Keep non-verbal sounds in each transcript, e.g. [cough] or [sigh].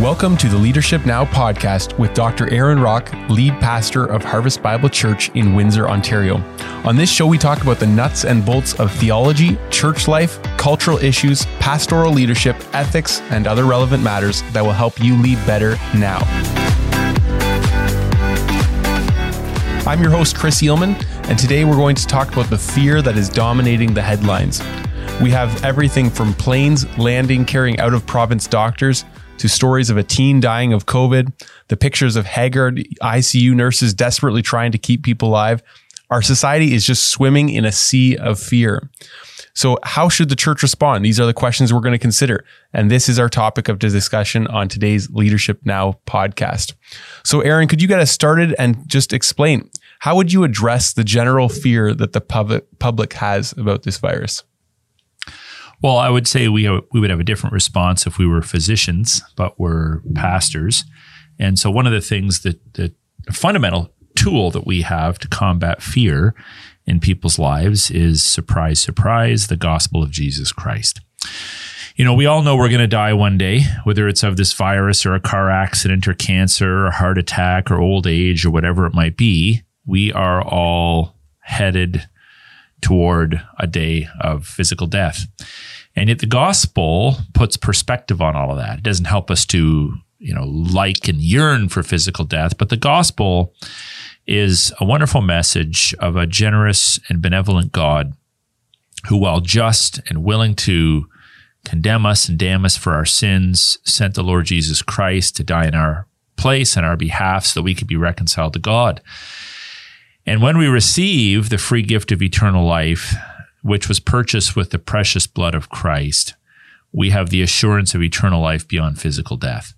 Welcome to the Leadership Now podcast with Dr. Aaron Rock, lead pastor of Harvest Bible Church in Windsor, Ontario. On this show, we talk about the nuts and bolts of theology, church life, cultural issues, pastoral leadership, ethics, and other relevant matters that will help you lead better now. I'm your host, Chris Eelman, and today we're going to talk about the fear that is dominating the headlines. We have everything from planes landing carrying out of province doctors to stories of a teen dying of COVID, the pictures of haggard ICU nurses desperately trying to keep people alive. Our society is just swimming in a sea of fear. So, how should the church respond? These are the questions we're going to consider. And this is our topic of discussion on today's Leadership Now podcast. So, Aaron, could you get us started and just explain how would you address the general fear that the public, public has about this virus? Well, I would say we we would have a different response if we were physicians, but we're pastors, and so one of the things that the fundamental tool that we have to combat fear in people's lives is surprise, surprise, the gospel of Jesus Christ. You know, we all know we're going to die one day, whether it's of this virus or a car accident or cancer or heart attack or old age or whatever it might be. We are all headed toward a day of physical death. And yet the gospel puts perspective on all of that. It doesn't help us to, you know, like and yearn for physical death, but the gospel is a wonderful message of a generous and benevolent God who, while just and willing to condemn us and damn us for our sins, sent the Lord Jesus Christ to die in our place and our behalf so that we could be reconciled to God. And when we receive the free gift of eternal life, which was purchased with the precious blood of Christ, we have the assurance of eternal life beyond physical death.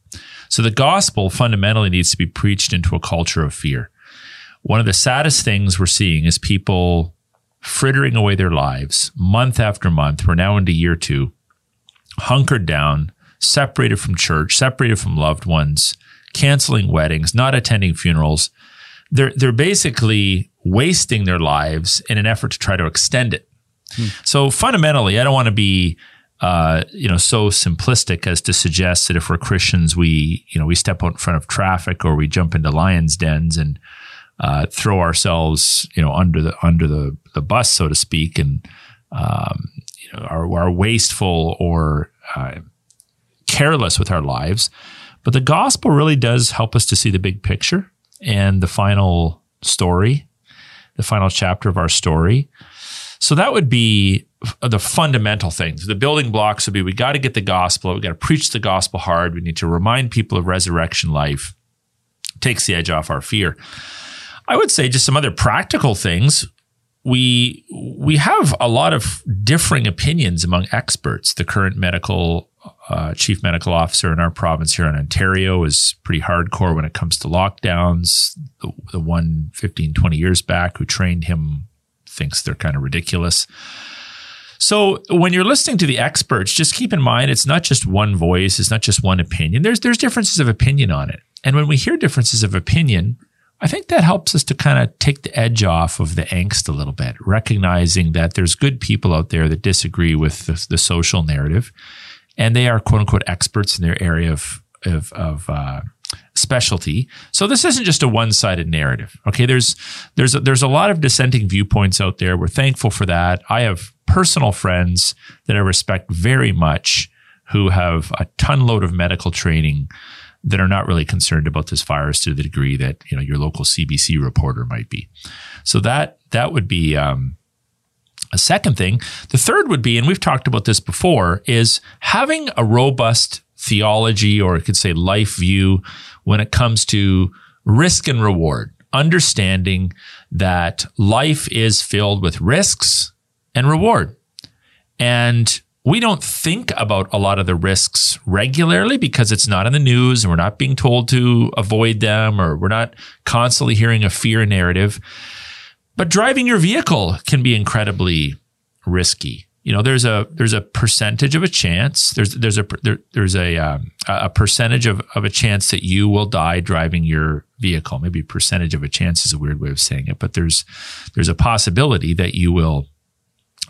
So the gospel fundamentally needs to be preached into a culture of fear. One of the saddest things we're seeing is people frittering away their lives month after month. We're now into year two, hunkered down, separated from church, separated from loved ones, canceling weddings, not attending funerals. They're, they're basically wasting their lives in an effort to try to extend it. So fundamentally, I don't want to be uh, you know, so simplistic as to suggest that if we're Christians, we, you know, we step out in front of traffic or we jump into lions' dens and uh, throw ourselves, you know, under the under the the bus, so to speak, and um, you know, are, are wasteful or uh, careless with our lives. But the gospel really does help us to see the big picture and the final story, the final chapter of our story. So that would be the fundamental things. The building blocks would be we got to get the gospel. We got to preach the gospel hard. We need to remind people of resurrection life. Takes the edge off our fear. I would say just some other practical things. We we have a lot of differing opinions among experts. The current medical uh, chief medical officer in our province here in Ontario is pretty hardcore when it comes to lockdowns. The, the one 15, 20 years back who trained him thinks they're kind of ridiculous. So when you're listening to the experts, just keep in mind it's not just one voice, it's not just one opinion. There's there's differences of opinion on it. And when we hear differences of opinion, I think that helps us to kind of take the edge off of the angst a little bit, recognizing that there's good people out there that disagree with the, the social narrative, and they are quote unquote experts in their area of of, of uh, specialty. So this isn't just a one-sided narrative. Okay, there's there's a, there's a lot of dissenting viewpoints out there. We're thankful for that. I have personal friends that I respect very much who have a ton load of medical training that are not really concerned about this virus to the degree that you know your local CBC reporter might be. So that that would be um, a second thing. The third would be, and we've talked about this before, is having a robust theology or it could say life view when it comes to risk and reward, understanding that life is filled with risks and reward. And we don't think about a lot of the risks regularly because it's not in the news and we're not being told to avoid them or we're not constantly hearing a fear narrative. But driving your vehicle can be incredibly risky you know there's a there's a percentage of a chance there's there's a there, there's a um, a percentage of, of a chance that you will die driving your vehicle maybe percentage of a chance is a weird way of saying it but there's there's a possibility that you will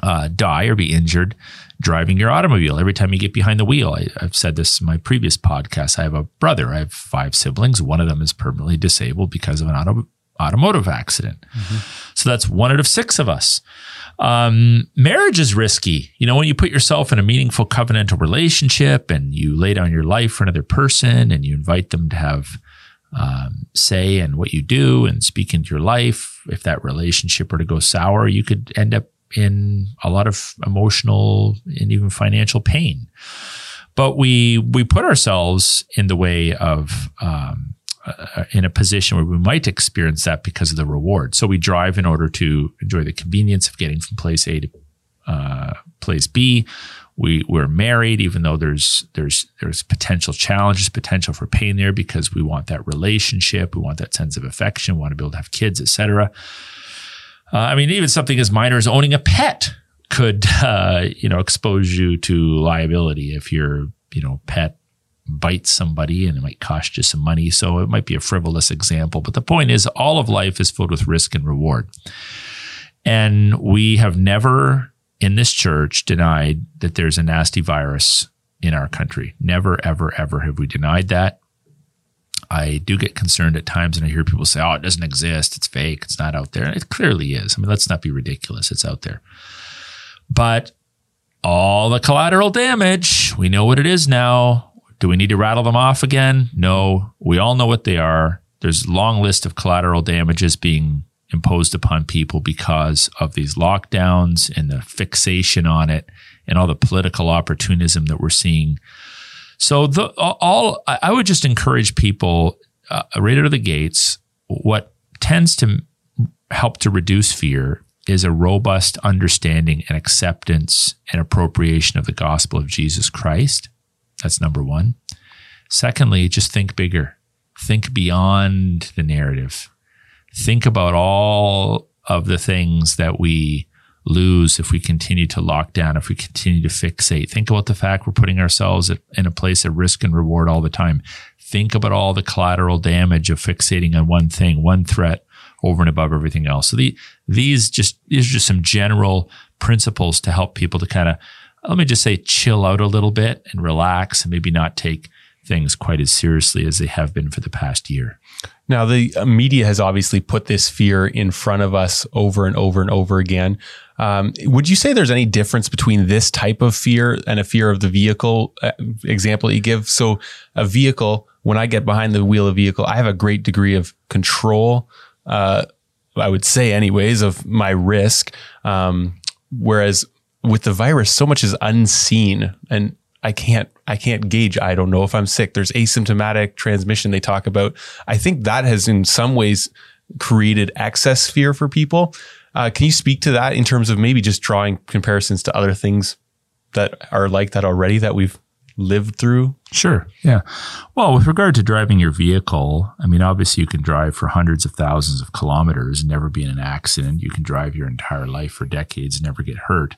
uh, die or be injured driving your automobile every time you get behind the wheel. I, have said this in my previous podcast. I have a brother. I have five siblings. One of them is permanently disabled because of an auto, automotive accident. Mm-hmm. So that's one out of six of us. Um, marriage is risky. You know, when you put yourself in a meaningful covenantal relationship and you lay down your life for another person and you invite them to have um, say in what you do and speak into your life, if that relationship were to go sour, you could end up in a lot of emotional and even financial pain. But we we put ourselves in the way of um, uh, in a position where we might experience that because of the reward. So we drive in order to enjoy the convenience of getting from place A to uh, place B. We we're married, even though there's there's there's potential challenges, potential for pain there, because we want that relationship, we want that sense of affection, we want to be able to have kids, etc. Uh, I mean, even something as minor as owning a pet could, uh, you know, expose you to liability if your, you know, pet bites somebody and it might cost you some money. So it might be a frivolous example. But the point is, all of life is filled with risk and reward. And we have never in this church denied that there's a nasty virus in our country. Never, ever, ever have we denied that. I do get concerned at times and I hear people say, oh, it doesn't exist. It's fake. It's not out there. And it clearly is. I mean, let's not be ridiculous. It's out there. But all the collateral damage, we know what it is now. Do we need to rattle them off again? No. We all know what they are. There's a long list of collateral damages being imposed upon people because of these lockdowns and the fixation on it and all the political opportunism that we're seeing so the all I would just encourage people uh, right out of the gates. What tends to help to reduce fear is a robust understanding and acceptance and appropriation of the gospel of Jesus Christ. That's number one. Secondly, just think bigger. Think beyond the narrative. Think about all of the things that we lose if we continue to lock down, if we continue to fixate. Think about the fact we're putting ourselves in a place of risk and reward all the time. Think about all the collateral damage of fixating on one thing, one threat over and above everything else. So the, these just, these are just some general principles to help people to kind of, let me just say, chill out a little bit and relax and maybe not take things quite as seriously as they have been for the past year. Now, the uh, media has obviously put this fear in front of us over and over and over again. Um, would you say there's any difference between this type of fear and a fear of the vehicle uh, example you give? So, a vehicle, when I get behind the wheel of a vehicle, I have a great degree of control. Uh, I would say, anyways, of my risk. Um, whereas with the virus, so much is unseen, and I can't I can't gauge. I don't know if I'm sick. There's asymptomatic transmission they talk about. I think that has in some ways created excess fear for people. Uh, can you speak to that in terms of maybe just drawing comparisons to other things that are like that already that we've lived through? Sure. Yeah. Well, with regard to driving your vehicle, I mean, obviously you can drive for hundreds of thousands of kilometers and never be in an accident. You can drive your entire life for decades and never get hurt.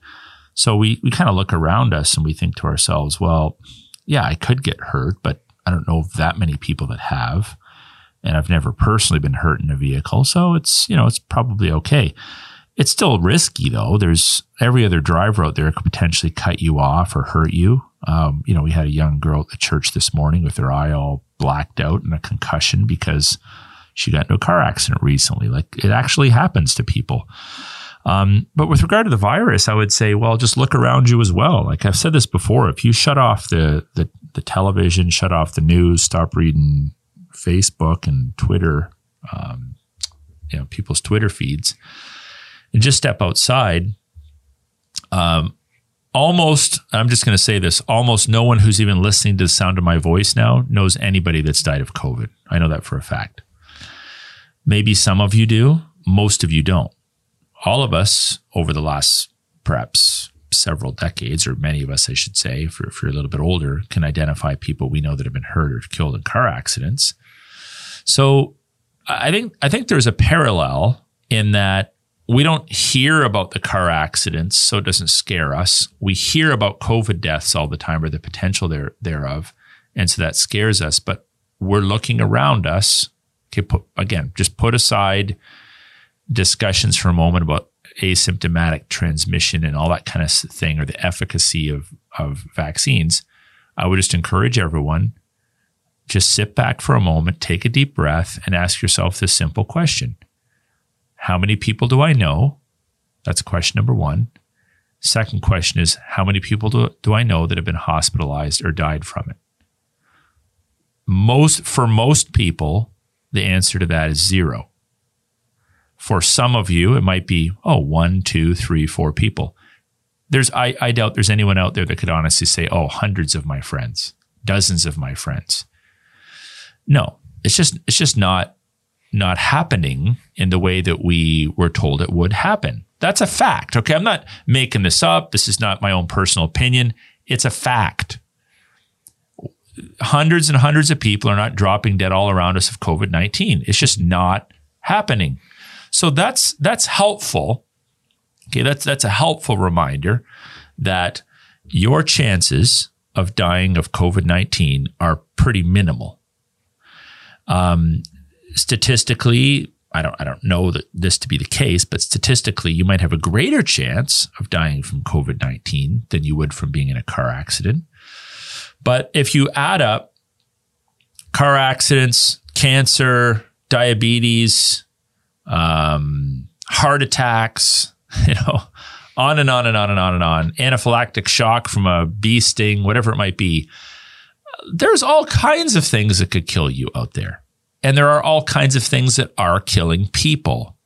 So we, we kind of look around us and we think to ourselves, well, yeah, I could get hurt, but I don't know that many people that have. And I've never personally been hurt in a vehicle. So it's, you know, it's probably okay. It's still risky though. There's every other driver out there could potentially cut you off or hurt you. Um, you know, we had a young girl at the church this morning with her eye all blacked out and a concussion because she got into a car accident recently. Like it actually happens to people. Um, but with regard to the virus, I would say, well, just look around you as well. Like I've said this before, if you shut off the, the, the television, shut off the news, stop reading Facebook and Twitter, um, you know, people's Twitter feeds, and just step outside, um, almost, I'm just going to say this, almost no one who's even listening to the sound of my voice now knows anybody that's died of COVID. I know that for a fact. Maybe some of you do, most of you don't all of us over the last perhaps several decades, or many of us, I should say, if, if you're a little bit older, can identify people we know that have been hurt or killed in car accidents. So I think I think there's a parallel in that we don't hear about the car accidents, so it doesn't scare us. We hear about COVID deaths all the time or the potential there thereof, and so that scares us. But we're looking around us. Okay, put, again, just put aside discussions for a moment about asymptomatic transmission and all that kind of thing, or the efficacy of of vaccines, I would just encourage everyone just sit back for a moment, take a deep breath, and ask yourself this simple question How many people do I know? That's question number one. Second question is How many people do, do I know that have been hospitalized or died from it? Most, for most people, the answer to that is zero. For some of you, it might be, oh, one, two, three, four people. There's, I, I doubt there's anyone out there that could honestly say, oh, hundreds of my friends, dozens of my friends. No, it's just it's just not not happening in the way that we were told it would happen. That's a fact. Okay, I'm not making this up. This is not my own personal opinion. It's a fact. Hundreds and hundreds of people are not dropping dead all around us of COVID 19. It's just not happening. So that's that's helpful. Okay, that's that's a helpful reminder that your chances of dying of COVID 19 are pretty minimal. Um, statistically, I don't I don't know that this to be the case, but statistically, you might have a greater chance of dying from COVID nineteen than you would from being in a car accident. But if you add up car accidents, cancer, diabetes, um, heart attacks, [laughs] you know, on and on and on and on and on, anaphylactic shock from a bee sting, whatever it might be, there's all kinds of things that could kill you out there. And there are all kinds of things that are killing people.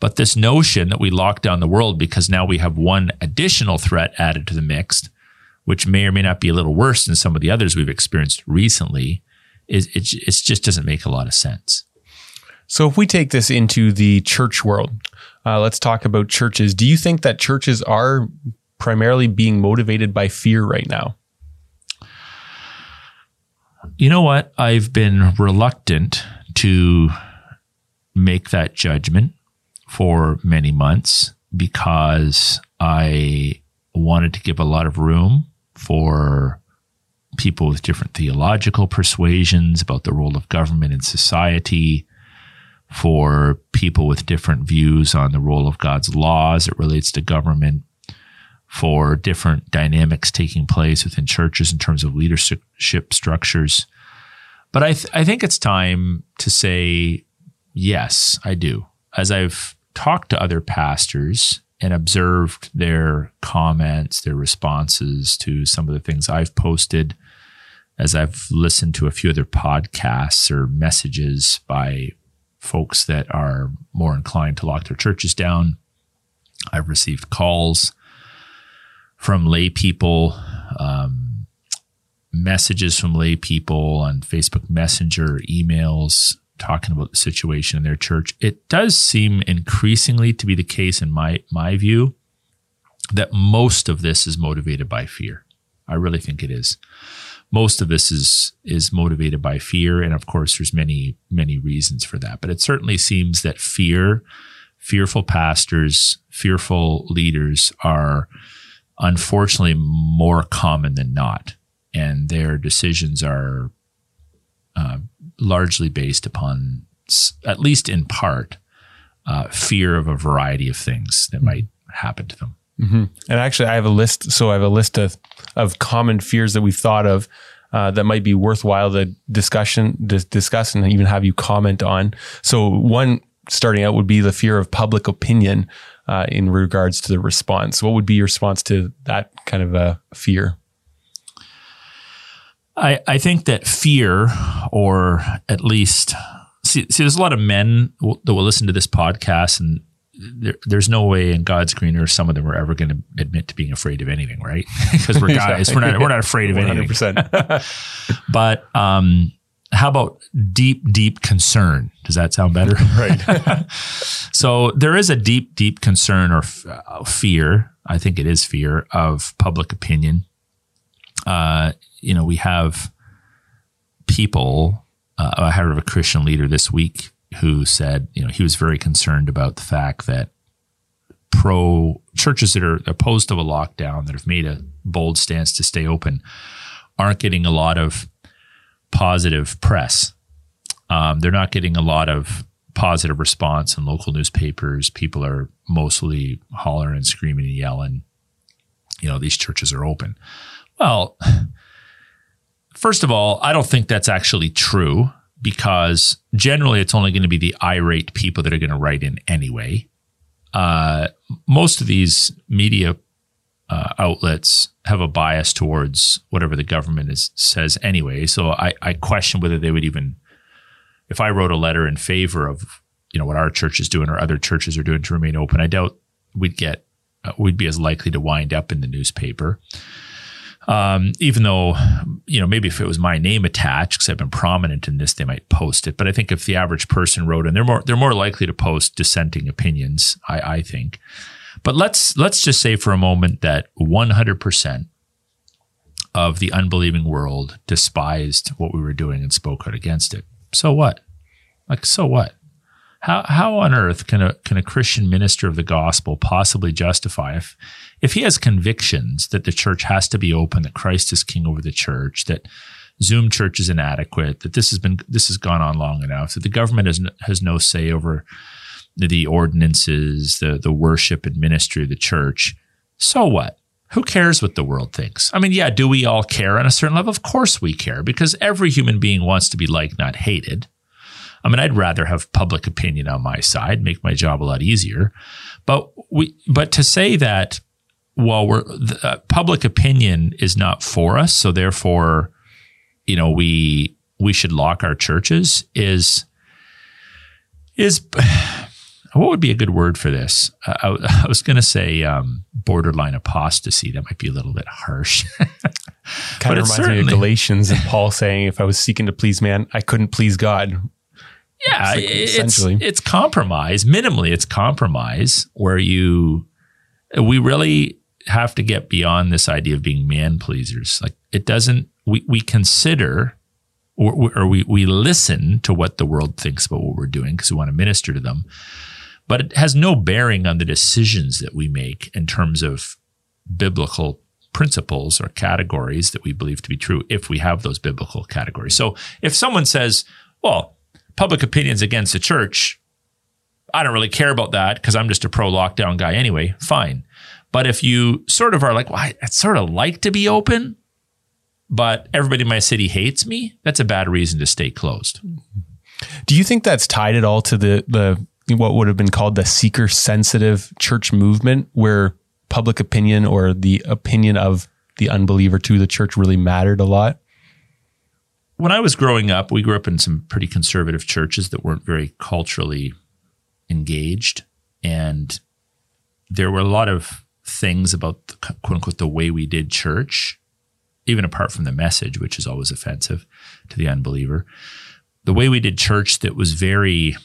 But this notion that we lock down the world because now we have one additional threat added to the mix, which may or may not be a little worse than some of the others we've experienced recently, is it, it just doesn't make a lot of sense. So if we take this into the church world, uh, let's talk about churches. Do you think that churches are primarily being motivated by fear right now? you know what? I've been reluctant to make that judgment for many months because I wanted to give a lot of room for people with different theological persuasions about the role of government in society, for people with different views on the role of God's law as it relates to government, for different dynamics taking place within churches in terms of leadership structures. But I, th- I think it's time to say, yes, I do. As I've talked to other pastors and observed their comments, their responses to some of the things I've posted, as I've listened to a few other podcasts or messages by folks that are more inclined to lock their churches down, I've received calls from lay people, um, messages from lay people on Facebook Messenger, emails talking about the situation in their church. It does seem increasingly to be the case, in my my view, that most of this is motivated by fear. I really think it is. Most of this is is motivated by fear, and of course, there's many many reasons for that. But it certainly seems that fear, fearful pastors, fearful leaders are unfortunately more common than not. And their decisions are uh, largely based upon, at least in part, uh, fear of a variety of things that mm-hmm. might happen to them. Mm-hmm. And actually, I have a list. So I have a list of, of common fears that we've thought of uh, that might be worthwhile to discussion to discuss and even have you comment on. So one starting out would be the fear of public opinion uh, in regards to the response. What would be your response to that kind of a fear? I, I think that fear, or at least, see, see, there's a lot of men that will listen to this podcast, and there, there's no way in God's green earth some of them are ever going to admit to being afraid of anything, right? [laughs] because we're guys, we're not we're not afraid of 100%. anything. [laughs] [laughs] but um, how about deep, deep concern? Does that sound better? right. so there is a deep, deep concern or f- uh, fear. I think it is fear of public opinion. Uh, you know, we have people. Uh, I heard of a Christian leader this week who said, you know, he was very concerned about the fact that pro churches that are opposed to a lockdown that have made a bold stance to stay open aren't getting a lot of positive press. Um, they're not getting a lot of positive response in local newspapers. People are mostly hollering and screaming and yelling. You know, these churches are open. Well, first of all, I don't think that's actually true because generally it's only going to be the irate people that are going to write in anyway. Uh, most of these media uh, outlets have a bias towards whatever the government is, says anyway. So I, I question whether they would even, if I wrote a letter in favor of you know what our church is doing or other churches are doing to remain open, I doubt we'd get uh, we'd be as likely to wind up in the newspaper. Um, even though, you know, maybe if it was my name attached, because I've been prominent in this, they might post it. But I think if the average person wrote, and they're more they're more likely to post dissenting opinions, I, I think. But let's let's just say for a moment that 100 percent of the unbelieving world despised what we were doing and spoke out against it. So what? Like, so what? How, how on earth can a, can a Christian minister of the gospel possibly justify if, if he has convictions that the church has to be open, that Christ is king over the church, that Zoom church is inadequate, that this has been, this has gone on long enough, that the government has, has no say over the ordinances, the, the worship and ministry of the church. So what? Who cares what the world thinks? I mean, yeah, do we all care on a certain level? Of course we care because every human being wants to be liked, not hated. I mean, I'd rather have public opinion on my side, make my job a lot easier. But we, but to say that, well, we're the, uh, public opinion is not for us, so therefore, you know, we we should lock our churches is is [sighs] what would be a good word for this? Uh, I, I, was going to say um, borderline apostasy. That might be a little bit harsh. [laughs] kind of reminds me of Galatians and Paul saying, "If I was seeking to please man, I couldn't please God." Yeah, it's, essentially. it's, it's compromise. Minimally, it's compromise where you we really have to get beyond this idea of being man pleasers. Like it doesn't. We we consider or, or we we listen to what the world thinks about what we're doing because we want to minister to them, but it has no bearing on the decisions that we make in terms of biblical principles or categories that we believe to be true if we have those biblical categories. So if someone says, well, public opinions against the church, I don't really care about that because I'm just a pro lockdown guy anyway. Fine. But if you sort of are like, well, I, would sort of like to be open, but everybody in my city hates me, that's a bad reason to stay closed. Do you think that's tied at all to the the what would have been called the seeker sensitive church movement, where public opinion or the opinion of the unbeliever to the church really mattered a lot? When I was growing up, we grew up in some pretty conservative churches that weren't very culturally engaged. And there were a lot of things about the, quote unquote the way we did church, even apart from the message, which is always offensive to the unbeliever. The way we did church that was very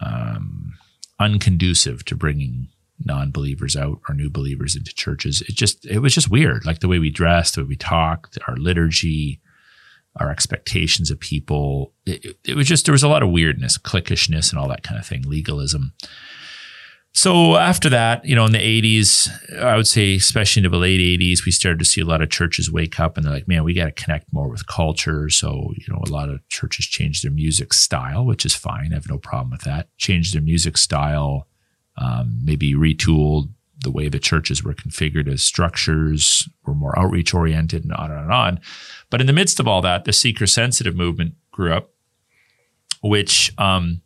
um, unconducive to bringing non-believers out or new believers into churches. It just it was just weird, like the way we dressed, the way we talked, our liturgy, our expectations of people. It, it, was just, there was a lot of weirdness, cliquishness, and all that kind of thing, legalism. So after that, you know, in the 80s, I would say, especially into the late 80s, we started to see a lot of churches wake up and they're like, man, we got to connect more with culture. So, you know, a lot of churches changed their music style, which is fine. I have no problem with that. Changed their music style, um, maybe retooled the way the churches were configured as structures were more outreach oriented and on and on and on. But in the midst of all that, the seeker sensitive movement grew up, which, um,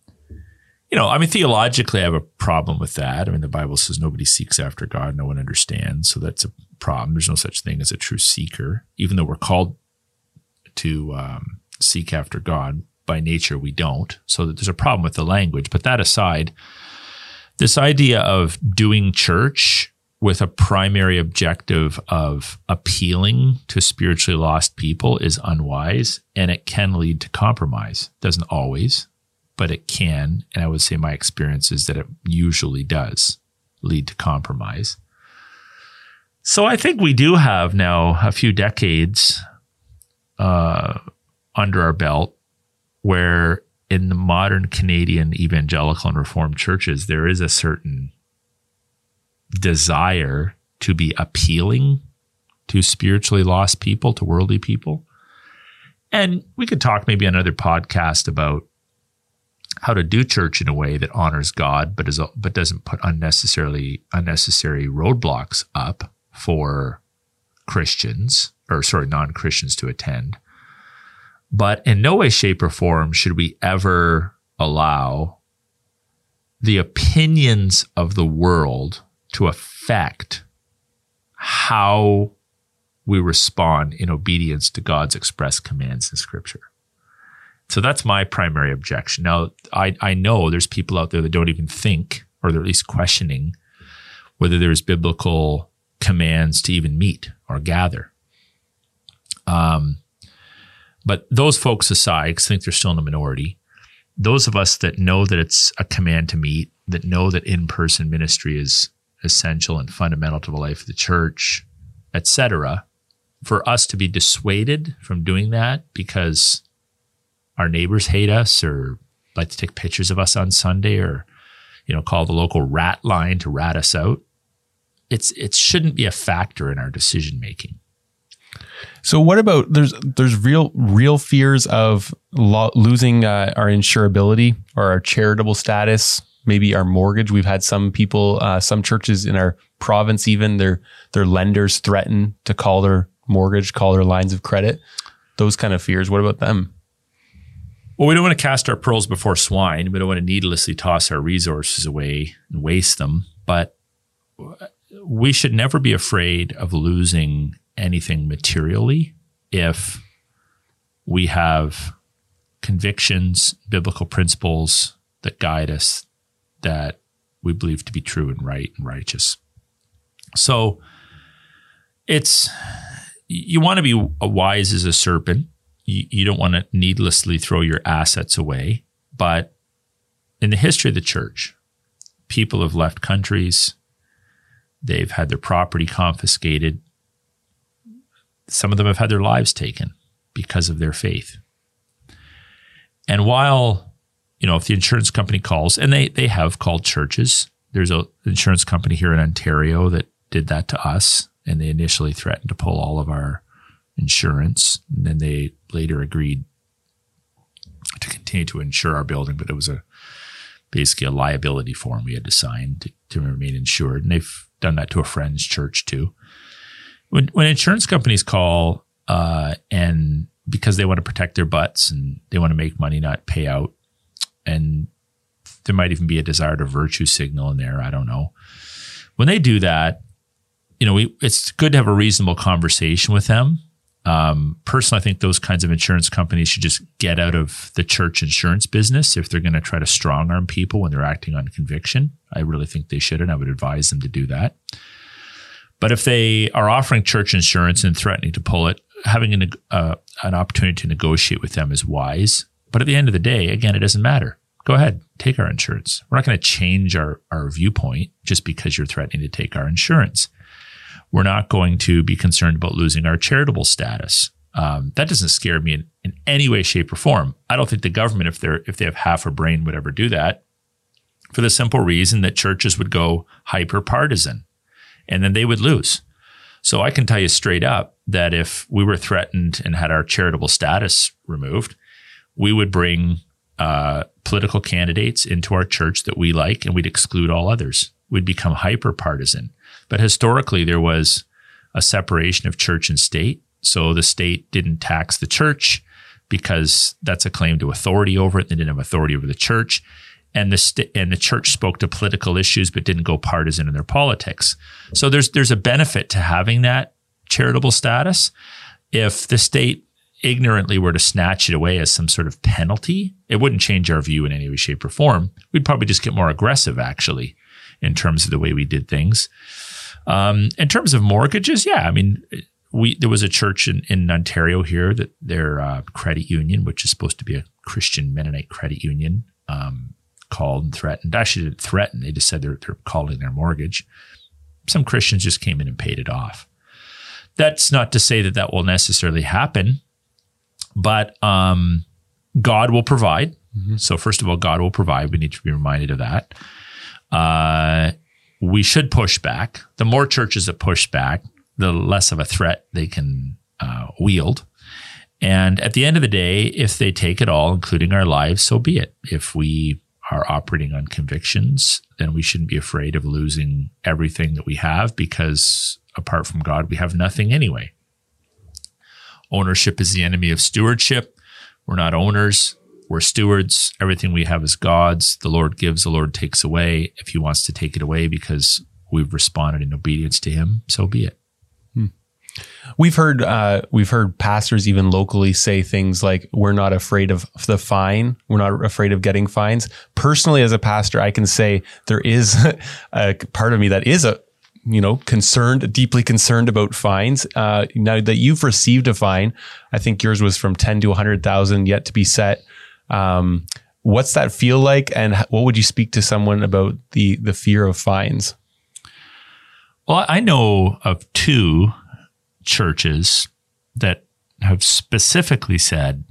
you know, I mean, theologically, I have a problem with that. I mean, the Bible says nobody seeks after God, no one understands. So that's a problem. There's no such thing as a true seeker, even though we're called to um, seek after God. By nature, we don't. So that there's a problem with the language. But that aside, this idea of doing church with a primary objective of appealing to spiritually lost people is unwise and it can lead to compromise. Doesn't always, but it can. And I would say my experience is that it usually does lead to compromise. So I think we do have now a few decades uh, under our belt where in the modern Canadian evangelical and reformed churches, there is a certain desire to be appealing to spiritually lost people, to worldly people. And we could talk maybe another podcast about how to do church in a way that honors God, but is but doesn't put unnecessarily unnecessary roadblocks up for Christians or sorry non Christians to attend. But in no way, shape, or form should we ever allow the opinions of the world to affect how we respond in obedience to God's express commands in Scripture. So that's my primary objection. Now, I, I know there's people out there that don't even think, or they're at least questioning, whether there's biblical commands to even meet or gather. Um, but those folks aside, because I think they're still in the minority, those of us that know that it's a command to meet, that know that in person ministry is essential and fundamental to the life of the church, etc., for us to be dissuaded from doing that because our neighbors hate us or like to take pictures of us on Sunday or you know call the local rat line to rat us out it's it shouldn't be a factor in our decision making so what about there's there's real real fears of lo- losing uh, our insurability or our charitable status, maybe our mortgage. We've had some people, uh, some churches in our province, even their their lenders threaten to call their mortgage, call their lines of credit. Those kind of fears. What about them? Well, we don't want to cast our pearls before swine. We don't want to needlessly toss our resources away and waste them. But we should never be afraid of losing anything materially if we have convictions, biblical principles that guide us that we believe to be true and right and righteous. So it's you want to be wise as a serpent. You, you don't want to needlessly throw your assets away. But in the history of the church, people have left countries, they've had their property confiscated, some of them have had their lives taken because of their faith. And while, you know, if the insurance company calls, and they, they have called churches, there's an insurance company here in Ontario that did that to us. And they initially threatened to pull all of our insurance. And then they later agreed to continue to insure our building, but it was a basically a liability form we had to sign to, to remain insured. And they've done that to a friend's church too when when insurance companies call uh, and because they want to protect their butts and they want to make money, not pay out, and there might even be a desire to virtue signal in there. I don't know. When they do that, you know, we, it's good to have a reasonable conversation with them. Um, personally, I think those kinds of insurance companies should just get out of the church insurance business if they're going to try to strong arm people when they're acting on conviction. I really think they should, and I would advise them to do that. But if they are offering church insurance and threatening to pull it, having an, uh, an opportunity to negotiate with them is wise. But at the end of the day, again, it doesn't matter. Go ahead, take our insurance. We're not going to change our, our viewpoint just because you're threatening to take our insurance. We're not going to be concerned about losing our charitable status. Um, that doesn't scare me in, in any way, shape, or form. I don't think the government, if they're if they have half a brain, would ever do that. For the simple reason that churches would go hyper partisan and then they would lose. So I can tell you straight up that if we were threatened and had our charitable status removed, we would bring uh, political candidates into our church that we like and we'd exclude all others. We'd become hyper partisan. But historically, there was a separation of church and state. So the state didn't tax the church because that's a claim to authority over it. They didn't have authority over the church and the st- and the church spoke to political issues but didn't go partisan in their politics. So there's there's a benefit to having that charitable status. If the state ignorantly were to snatch it away as some sort of penalty, it wouldn't change our view in any way, shape, or form. We'd probably just get more aggressive, actually, in terms of the way we did things. Um, in terms of mortgages, yeah, I mean, we there was a church in, in Ontario here that their uh, credit union, which is supposed to be a Christian Mennonite credit union, um, called and threatened. Actually, didn't threaten. They just said they're, they're calling their mortgage. Some Christians just came in and paid it off. That's not to say that that will necessarily happen, but um, God will provide. Mm-hmm. So, first of all, God will provide. We need to be reminded of that. Uh, we should push back. The more churches that push back, the less of a threat they can uh, wield. And at the end of the day, if they take it all, including our lives, so be it. If we are operating on convictions, then we shouldn't be afraid of losing everything that we have because apart from God, we have nothing anyway. Ownership is the enemy of stewardship. We're not owners. We're stewards. Everything we have is God's. The Lord gives, the Lord takes away. If He wants to take it away because we've responded in obedience to Him, so be it. We've heard uh, we've heard pastors even locally say things like, "We're not afraid of the fine. We're not afraid of getting fines." Personally, as a pastor, I can say there is [laughs] a part of me that is a you know concerned, deeply concerned about fines. Uh, now that you've received a fine, I think yours was from ten to hundred thousand, yet to be set. Um, what's that feel like, and what would you speak to someone about the the fear of fines? Well, I know of two churches that have specifically said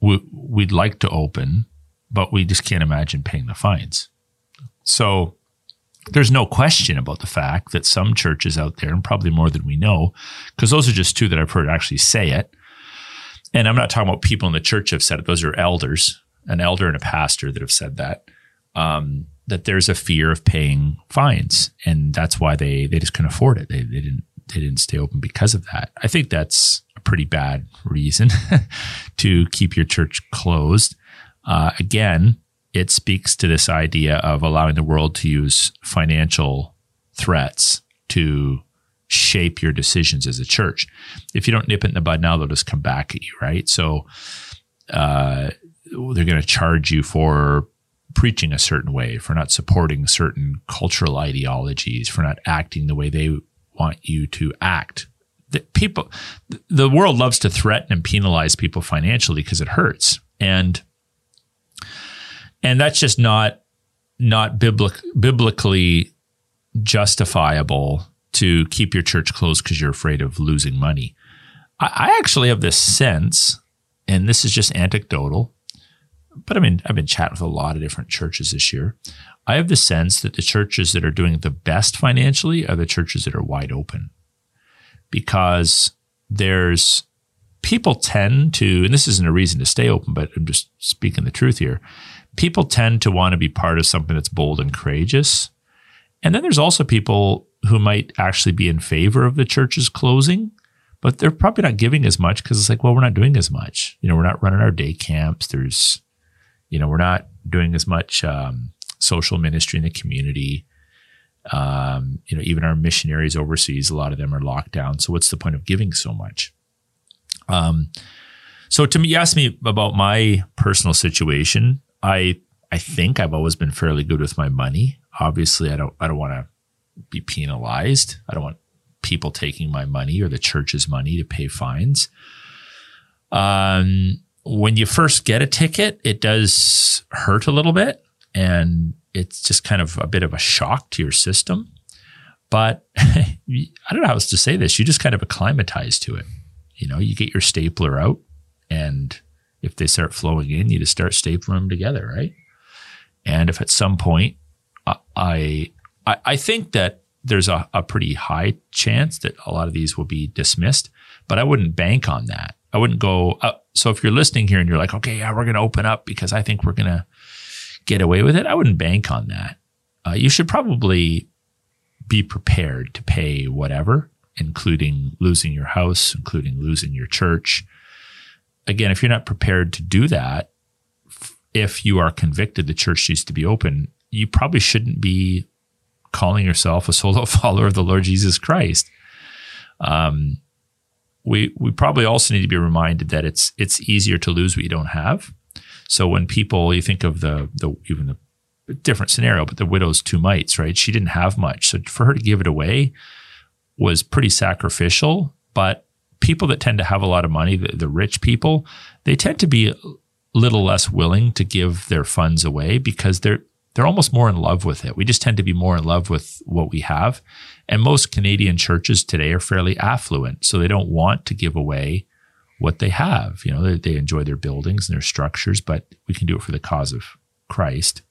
we, would like to open, but we just can't imagine paying the fines. So there's no question about the fact that some churches out there, and probably more than we know, because those are just two that I've heard actually say it. And I'm not talking about people in the church have said it; those are elders, an elder and a pastor that have said that. Um, that there's a fear of paying fines, and that's why they they just couldn't afford it. They they didn't they didn't stay open because of that. I think that's a pretty bad reason [laughs] to keep your church closed. Uh, again, it speaks to this idea of allowing the world to use financial threats to shape your decisions as a church. If you don't nip it in the bud now, they'll just come back at you, right? So uh, they're going to charge you for preaching a certain way, for not supporting certain cultural ideologies, for not acting the way they want you to act. The people, the world loves to threaten and penalize people financially because it hurts, and and that's just not not biblic, biblically justifiable to keep your church closed because you're afraid of losing money. I, I actually have this sense, and this is just anecdotal, but I mean, I've been chatting with a lot of different churches this year. I have the sense that the churches that are doing the best financially are the churches that are wide open because there's people tend to, and this isn't a reason to stay open, but I'm just speaking the truth here. People tend to want to be part of something that's bold and courageous. And then there's also people who might actually be in favor of the churches closing, but they're probably not giving as much because it's like, well, we're not doing as much. You know, we're not running our day camps. There's, you know, we're not doing as much um, social ministry in the community. Um, you know, even our missionaries overseas, a lot of them are locked down. So what's the point of giving so much? Um, so to me, you asked me about my personal situation. I I think I've always been fairly good with my money. Obviously, I don't I don't want to be penalized. I don't want people taking my money or the church's money to pay fines. Um, when you first get a ticket, it does hurt a little bit and it's just kind of a bit of a shock to your system. But [laughs] I don't know how else to say this. You just kind of acclimatize to it. You know, you get your stapler out, and if they start flowing in, you just start stapling them together, right? And if at some point, I I, I think that there's a, a pretty high chance that a lot of these will be dismissed, but I wouldn't bank on that. I wouldn't go. Uh, so if you're listening here and you're like, okay, yeah, we're going to open up because I think we're going to get away with it, I wouldn't bank on that. Uh, you should probably be prepared to pay whatever, including losing your house, including losing your church. Again, if you're not prepared to do that, if you are convicted the church needs to be open, you probably shouldn't be calling yourself a solo [laughs] follower of the Lord Jesus Christ. Um, we we probably also need to be reminded that it's it's easier to lose what you don't have so when people, you think of the, the even the different scenario, but the widow's two mites, right? She didn't have much. So for her to give it away was pretty sacrificial. But people that tend to have a lot of money, the, the rich people, they tend to be a little less willing to give their funds away because they're they're almost more in love with it. We just tend to be more in love with what we have. And most Canadian churches today are fairly affluent, so they don't want to give away what they have. You know, they, they enjoy their buildings and their structures, but we can do it for the cause of Christ,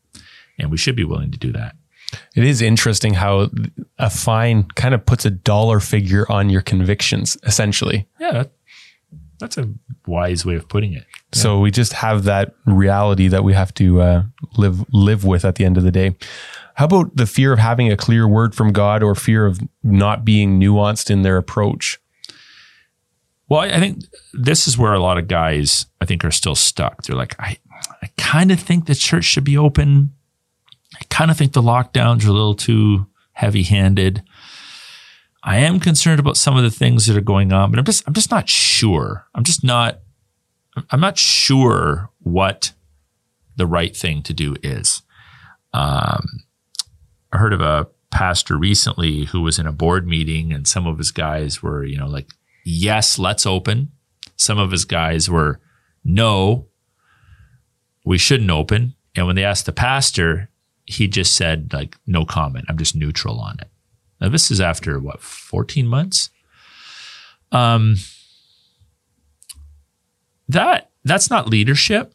and we should be willing to do that. It is interesting how a fine kind of puts a dollar figure on your convictions, essentially. Yeah, that's a wise way of putting it. So we just have that reality that we have to uh, live live with at the end of the day. How about the fear of having a clear word from God or fear of not being nuanced in their approach? Well, I think this is where a lot of guys, I think, are still stuck. They're like, I, I kind of think the church should be open. I kind of think the lockdowns are a little too heavy handed. I am concerned about some of the things that are going on, but I'm just, I'm just not sure. I'm just not, I'm not sure what the right thing to do is. Um, I heard of a pastor recently who was in a board meeting and some of his guys were, you know, like, yes, let's open. Some of his guys were, no, we shouldn't open. And when they asked the pastor, he just said, like, no comment. I'm just neutral on it. Now, this is after what, 14 months? Um, that that's not leadership.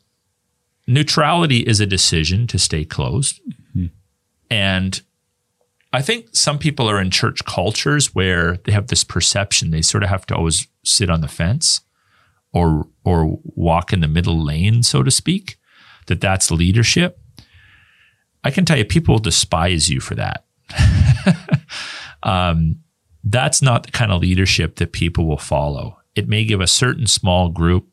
Neutrality is a decision to stay closed. And I think some people are in church cultures where they have this perception they sort of have to always sit on the fence or or walk in the middle lane, so to speak, that that's leadership. I can tell you, people despise you for that. [laughs] um, that's not the kind of leadership that people will follow. It may give a certain small group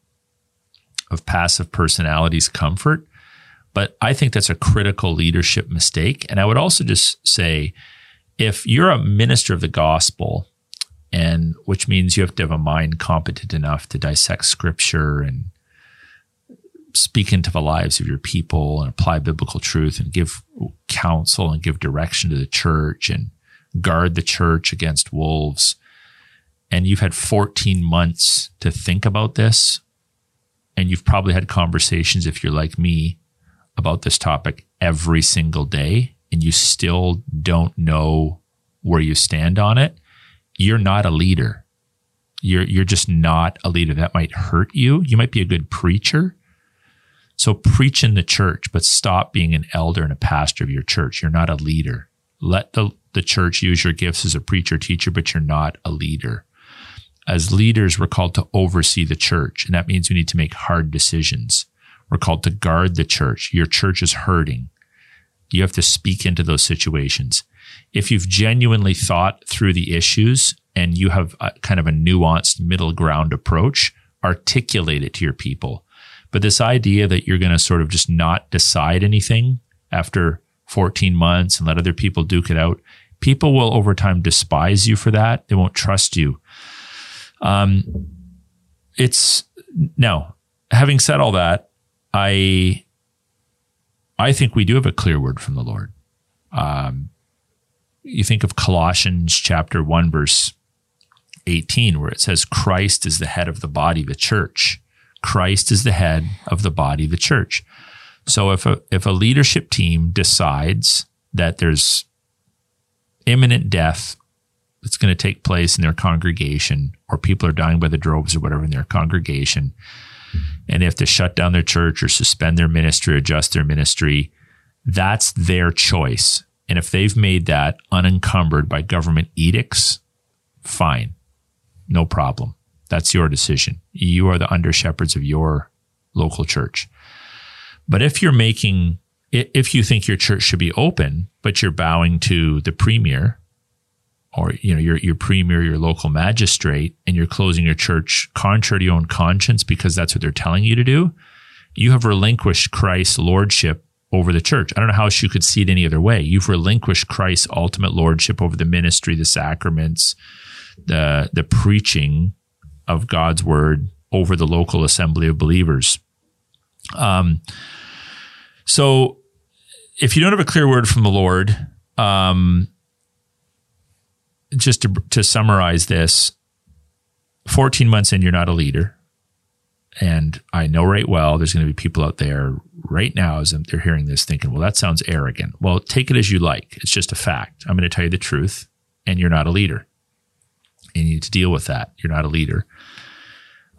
of passive personalities comfort, but I think that's a critical leadership mistake. And I would also just say if you're a minister of the gospel, and which means you have to have a mind competent enough to dissect scripture and speak into the lives of your people and apply biblical truth and give counsel and give direction to the church and guard the church against wolves. And you've had 14 months to think about this. And you've probably had conversations, if you're like me, about this topic every single day. And you still don't know where you stand on it. You're not a leader. You're, you're just not a leader. That might hurt you. You might be a good preacher, so preach in the church, but stop being an elder and a pastor of your church. You're not a leader. Let the, the church use your gifts as a preacher, teacher, but you're not a leader. As leaders, we're called to oversee the church, and that means we need to make hard decisions. We're called to guard the church. Your church is hurting. You have to speak into those situations. If you've genuinely thought through the issues and you have kind of a nuanced middle ground approach, articulate it to your people. But this idea that you're going to sort of just not decide anything after 14 months and let other people duke it out, people will over time despise you for that. They won't trust you. Um, it's now, having said all that, I, I think we do have a clear word from the Lord. Um, you think of Colossians chapter 1, verse 18, where it says, Christ is the head of the body, the church. Christ is the head of the body, the church. So if a if a leadership team decides that there's imminent death that's going to take place in their congregation, or people are dying by the droves or whatever in their congregation, and they have to shut down their church or suspend their ministry, adjust their ministry, that's their choice. And if they've made that unencumbered by government edicts, fine, no problem. That's your decision. You are the under shepherds of your local church. But if you're making, if you think your church should be open, but you're bowing to the premier or, you know, your, your premier, your local magistrate, and you're closing your church contrary to your own conscience because that's what they're telling you to do, you have relinquished Christ's lordship over the church. I don't know how you could see it any other way. You've relinquished Christ's ultimate lordship over the ministry, the sacraments, the the preaching of God's word over the local assembly of believers. Um, so if you don't have a clear word from the Lord, um, just to, to summarize this, 14 months in, you're not a leader. And I know right well there's going to be people out there right now as they're hearing this thinking, well, that sounds arrogant. Well, take it as you like. It's just a fact. I'm going to tell you the truth, and you're not a leader. And you need to deal with that. You're not a leader.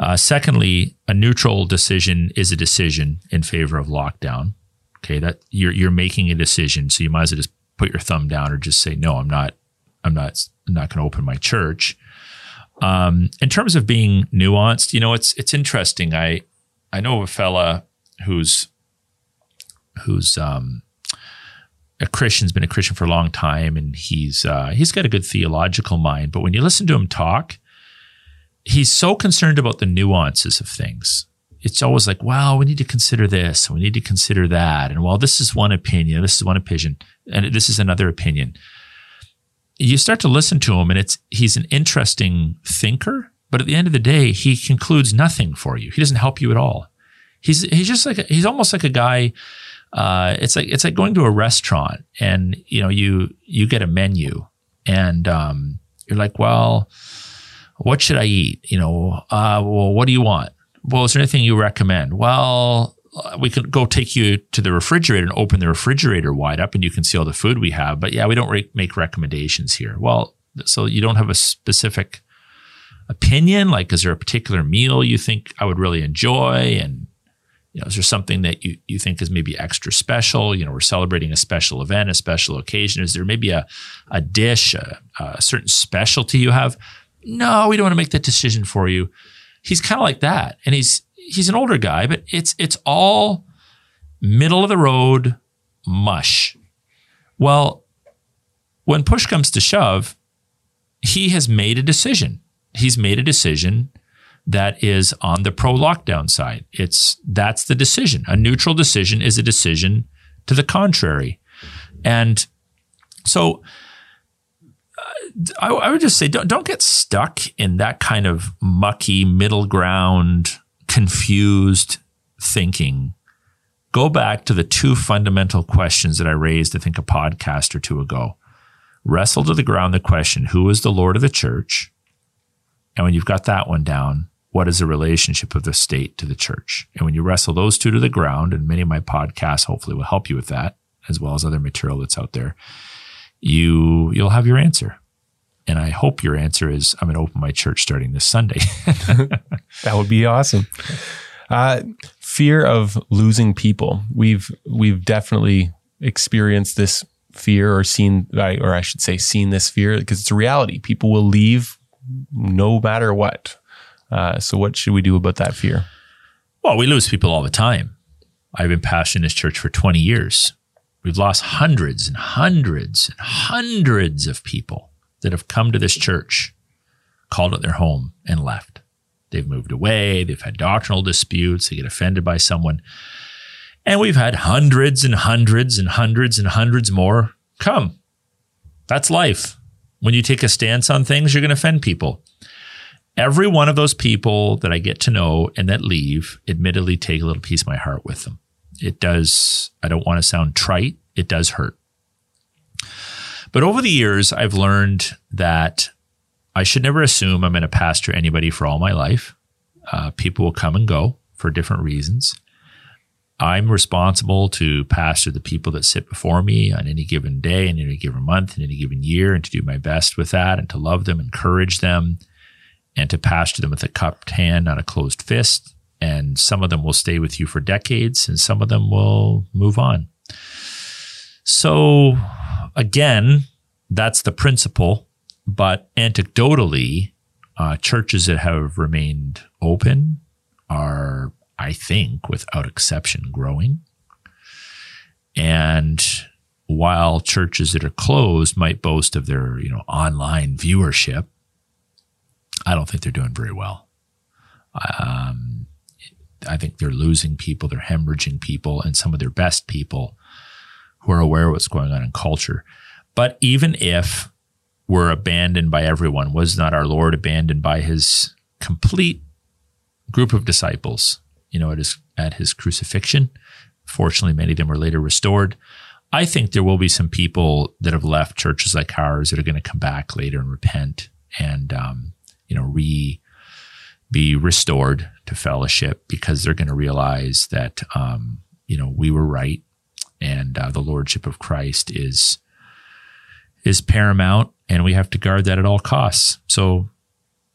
Uh, secondly, a neutral decision is a decision in favor of lockdown. Okay, that you're you're making a decision, so you might as well just put your thumb down or just say no. I'm not. I'm not. I'm not going to open my church. Um, in terms of being nuanced, you know, it's it's interesting. I I know a fella who's who's um, a Christian's been a Christian for a long time, and he's uh, he's got a good theological mind. But when you listen to him talk, he's so concerned about the nuances of things. It's always like, well, we need to consider this, and we need to consider that, and well, this is one opinion, this is one opinion, and this is another opinion. You start to listen to him, and it's he's an interesting thinker, but at the end of the day, he concludes nothing for you. He doesn't help you at all. He's he's just like a, he's almost like a guy uh, it's like it's like going to a restaurant and you know you you get a menu and um, you're like, well, what should I eat? You know, uh, well, what do you want? Well, is there anything you recommend? Well, Uh, we could go take you to the refrigerator and open the refrigerator wide up and you can see all the food we have. But yeah, we don't re- make recommendations here. Well, so you don't have a specific opinion? Like, is there a particular meal you think I would really enjoy? And you know, is there something that you, you think is maybe extra special? You know, we're celebrating a special event, a special occasion. Is there maybe a, a dish, a, a certain specialty you have? No, we don't want to make that decision for you. He's kind of like that. And he's, he's an older guy, but it's, it's all middle of the road mush. Well, when push comes to shove, he has made a decision. He's made a decision that is on the pro lockdown side. It's that's the decision. A neutral decision is a decision to the contrary. And so uh, I, I, would just say don't, don't get stuck in that kind of mucky middle ground, confused thinking. Go back to the two fundamental questions that I raised, I think, a podcast or two ago. Wrestle to the ground the question, who is the Lord of the church? And when you've got that one down, what is the relationship of the state to the church? And when you wrestle those two to the ground, and many of my podcasts hopefully will help you with that, as well as other material that's out there, you you'll have your answer. And I hope your answer is I'm going to open my church starting this Sunday. [laughs] [laughs] that would be awesome. Uh, fear of losing people. We've we've definitely experienced this fear or seen or I should say seen this fear because it's a reality. People will leave no matter what. Uh, so, what should we do about that fear? Well, we lose people all the time. I've been pastoring this church for 20 years. We've lost hundreds and hundreds and hundreds of people that have come to this church, called it their home, and left. They've moved away, they've had doctrinal disputes, they get offended by someone. And we've had hundreds and hundreds and hundreds and hundreds more come. That's life. When you take a stance on things, you're going to offend people every one of those people that I get to know and that leave, admittedly, take a little piece of my heart with them. It does, I don't want to sound trite, it does hurt. But over the years, I've learned that I should never assume I'm going to pastor anybody for all my life. Uh, people will come and go for different reasons. I'm responsible to pastor the people that sit before me on any given day, in any given month, in any given year, and to do my best with that and to love them, encourage them, and to pastor them with a cupped hand, not a closed fist. And some of them will stay with you for decades, and some of them will move on. So, again, that's the principle. But anecdotally, uh, churches that have remained open are, I think, without exception, growing. And while churches that are closed might boast of their, you know, online viewership, I don't think they're doing very well. Um, I think they're losing people, they're hemorrhaging people, and some of their best people who are aware of what's going on in culture. But even if we're abandoned by everyone, was not our Lord abandoned by his complete group of disciples, you know, at his, at his crucifixion? Fortunately, many of them were later restored. I think there will be some people that have left churches like ours that are going to come back later and repent and um, you know, re be restored to fellowship because they're going to realize that, um, you know, we were right and uh, the lordship of Christ is is paramount, and we have to guard that at all costs. So,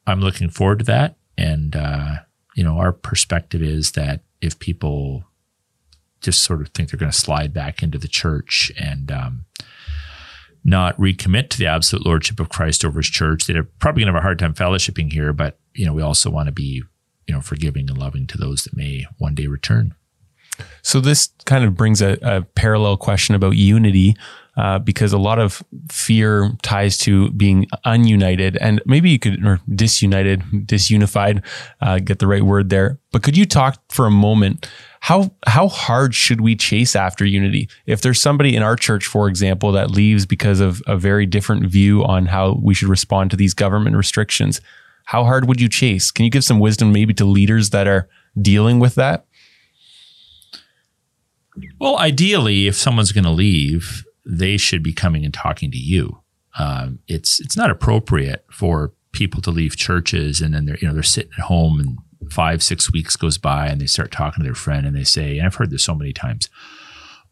I'm looking forward to that, and uh, you know, our perspective is that if people just sort of think they're going to slide back into the church and um, not recommit to the absolute lordship of Christ over his church. They're probably going to have a hard time fellowshipping here, but you know, we also want to be, you know, forgiving and loving to those that may one day return. So this kind of brings a, a parallel question about unity, uh, because a lot of fear ties to being ununited, and maybe you could or disunited, disunified, uh, get the right word there. But could you talk for a moment? How how hard should we chase after unity? If there's somebody in our church, for example, that leaves because of a very different view on how we should respond to these government restrictions, how hard would you chase? Can you give some wisdom maybe to leaders that are dealing with that? Well, ideally, if someone's going to leave, they should be coming and talking to you. Um, it's it's not appropriate for people to leave churches and then they're you know they're sitting at home and five six weeks goes by and they start talking to their friend and they say and I've heard this so many times,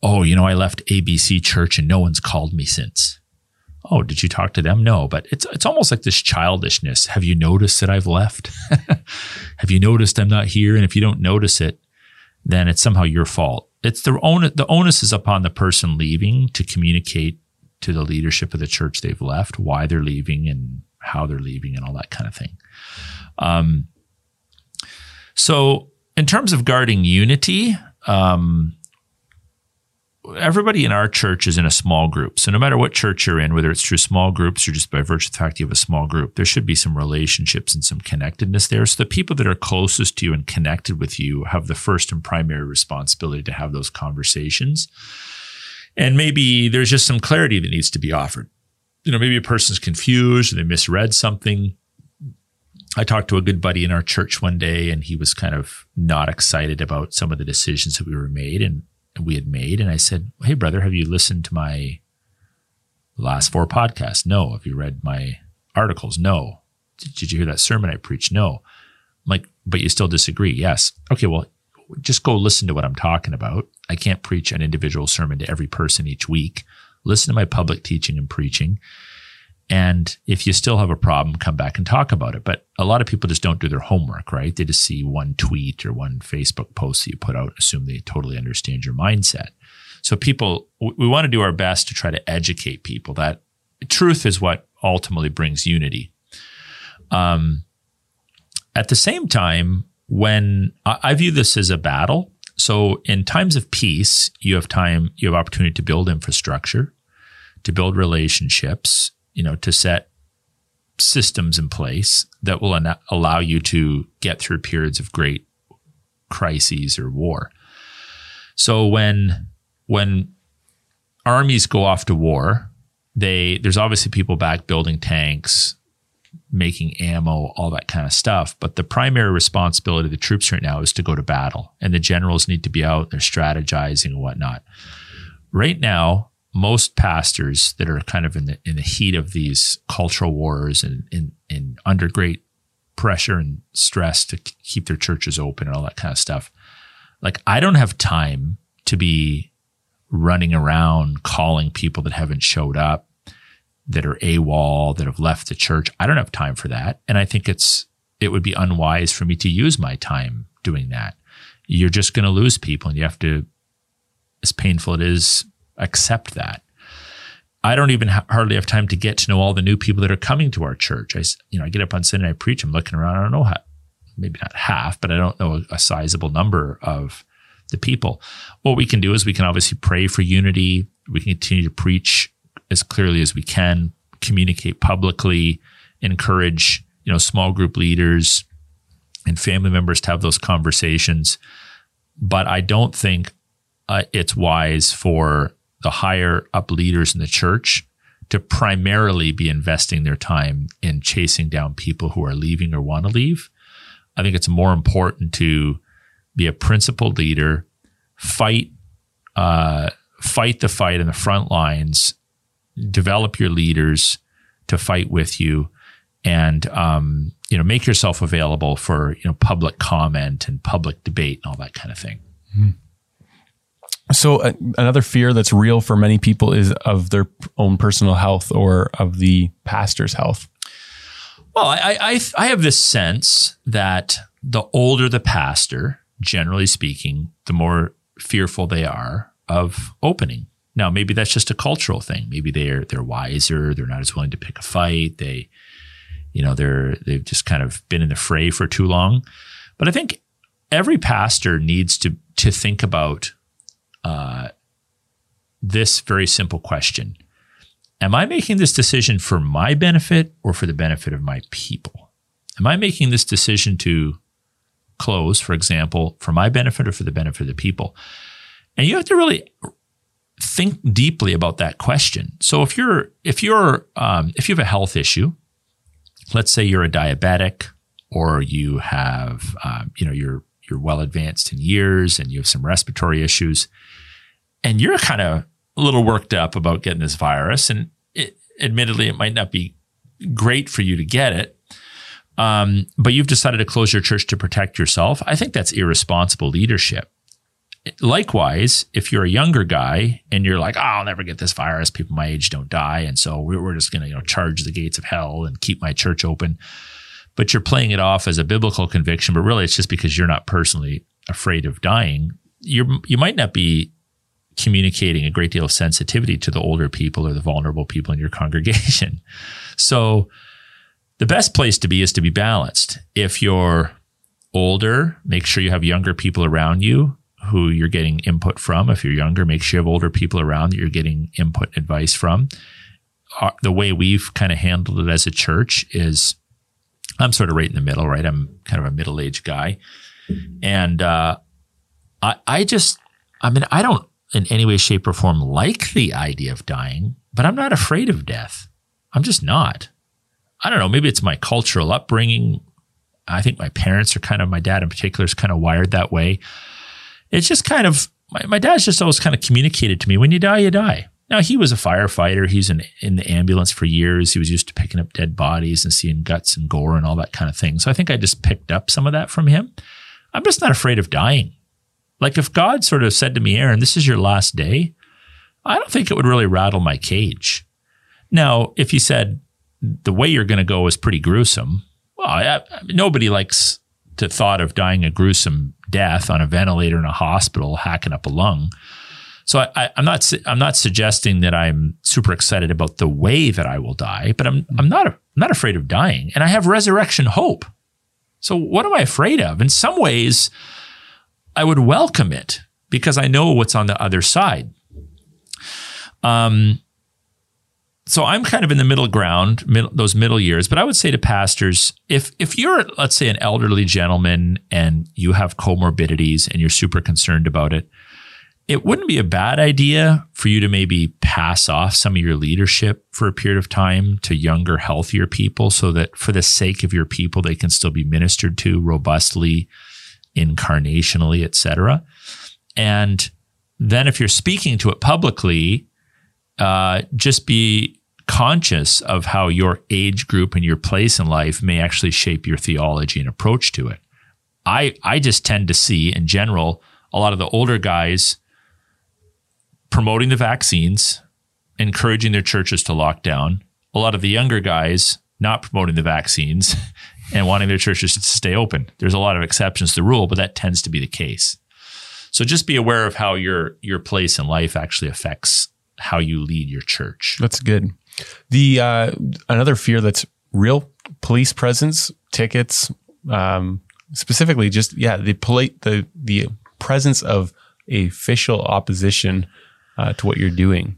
oh you know I left ABC Church and no one's called me since. Oh, did you talk to them? No, but it's it's almost like this childishness. Have you noticed that I've left? [laughs] Have you noticed I'm not here? And if you don't notice it, then it's somehow your fault it's the onus, the onus is upon the person leaving to communicate to the leadership of the church they've left why they're leaving and how they're leaving and all that kind of thing. Um, so, in terms of guarding unity, um, everybody in our church is in a small group. So no matter what church you're in, whether it's through small groups or just by virtue of the fact you have a small group, there should be some relationships and some connectedness there. So the people that are closest to you and connected with you have the first and primary responsibility to have those conversations. And maybe there's just some clarity that needs to be offered. You know, maybe a person's confused or they misread something. I talked to a good buddy in our church one day and he was kind of not excited about some of the decisions that we were made. And we had made. And I said, Hey, brother, have you listened to my last four podcasts? No. Have you read my articles? No. Did, you hear that sermon I preached? No. I'm like, but you still disagree? Yes. Okay, well, just go listen to what I'm talking about. I can't preach an individual sermon to every person each week. Listen to my public teaching and preaching. And if you still have a problem, come back and talk about it. But a lot of people just don't do their homework, right? They just see one tweet or one Facebook post that you put out, assume they totally understand your mindset. So people, we want to do our best to try to educate people that truth is what ultimately brings unity. Um, at the same time, when I view this as a battle, so in times of peace, you have time, you have opportunity to build infrastructure, to build relationships, you know, to set systems in place that will an- allow you to get through periods of great crises or war. So when when armies go off to war, they there's obviously people back building tanks, making ammo, all that kind of stuff. But the primary responsibility of the troops right now is to go to battle, and the generals need to be out. They're strategizing and whatnot. Right now, most pastors that are kind of in the in the heat of these cultural wars and in, in under great pressure and stress to keep their churches open and all that kind of stuff. Like I don't have time to be running around calling people that haven't showed up, that are AWOL, that have left the church. I don't have time for that. And I think it's it would be unwise for me to use my time doing that. You're just going to lose people and you have to as painful it is accept that. I don't even ha- hardly have time to get to know all the new people that are coming to our church. I, you know, I get up on Sunday, I preach, I'm looking around, I don't know how, maybe not half, but I don't know a, a sizable number of the people. What we can do is we can obviously pray for unity. We can continue to preach as clearly as we can, communicate publicly, encourage, you know, small group leaders and family members to have those conversations. But I don't think uh, it's wise for the higher up leaders in the church to primarily be investing their time in chasing down people who are leaving or want to leave. I think it's more important to be a principled leader, fight, uh, fight the fight in the front lines, develop your leaders to fight with you, and um, you know make yourself available for you know public comment and public debate and all that kind of thing. Mm-hmm. So uh, another fear that's real for many people is of their own personal health or of the pastor's health. Well, I, I, I have this sense that the older the pastor, generally speaking, the more fearful they are of opening. Now, maybe that's just a cultural thing. Maybe they're they're wiser. They're not as willing to pick a fight. They, you know, they're they've just kind of been in the fray for too long. But I think every pastor needs to to think about this very simple question: Am I making this decision for my benefit or for the benefit of my people? Am I making this decision to close, for example, for my benefit or for the benefit of the people? And you have to really think deeply about that question. So if you're if you're um, if you have a health issue, let's say you're a diabetic or you have um, you know you're you're well advanced in years and you have some respiratory issues, and you're kind of a little worked up about getting this virus, and it, admittedly, it might not be great for you to get it. Um, but you've decided to close your church to protect yourself. I think that's irresponsible leadership likewise, if you're a younger guy and you're like, oh, I'll never get this virus, people my age don't die, and so we're just going to you know charge the gates of hell and keep my church open, but you're playing it off as a biblical conviction, but really it's just because you're not personally afraid of dying. You you might not be communicating a great deal of sensitivity to the older people or the vulnerable people in your congregation. [laughs] So the best place to be is to be balanced. If you're older, make sure you have younger people around you who you're getting input from. If you're younger, make sure you have older people around that you're getting input advice from. Uh, the way we've kind of handled it as a church is I'm sort of right in the middle, right? I'm kind of a middle aged guy. And uh, I, I just, I mean, I don't in any way, shape, or form like the idea of dying, but I'm not afraid of death. I'm just not. I don't know. Maybe it's my cultural upbringing. I think my parents are kind of, my dad in particular is kind of wired that way it's just kind of my, my dad's just always kind of communicated to me when you die, you die. Now he was a firefighter. He's in in the ambulance for years. He was used to picking up dead bodies and seeing guts and gore and all that kind of thing. So I think I just picked up some of that from him. I'm just not afraid of dying. Like if God sort of said to me, Aaron, this is your last day, I don't think it would really rattle my cage. Now, if he said the way you're going to go is pretty gruesome, well, I, I, nobody likes to thought of dying a gruesome death on a ventilator in a hospital, hacking up a lung. So I, am not I'm not suggesting that I'm super excited about the way that I will die, but I'm I'm not I'm not afraid of dying, and I have resurrection hope. So what am I afraid of? In some ways, I would welcome it because I know what's on the other side. Um, so I'm kind of in the middle ground, those middle years. But I would say to pastors, if if you're let's say an elderly gentleman and you have comorbidities and you're super concerned about it, it wouldn't be a bad idea for you to maybe pass off some of your leadership for a period of time to younger, healthier people, so that for the sake of your people, they can still be ministered to robustly, incarnationally, etc. And then if you're speaking to it publicly, uh, just be conscious of how your age group and your place in life may actually shape your theology and approach to it. I, I just tend to see in general a lot of the older guys promoting the vaccines, encouraging their churches to lock down, a lot of the younger guys not promoting the vaccines [laughs] and wanting their churches to stay open. There's a lot of exceptions to the rule, but that tends to be the case. So just be aware of how your your place in life actually affects how you lead your church. That's good. The uh, another fear that's real police presence, tickets, um, specifically just yeah the poli- the the presence of official opposition uh, to what you're doing.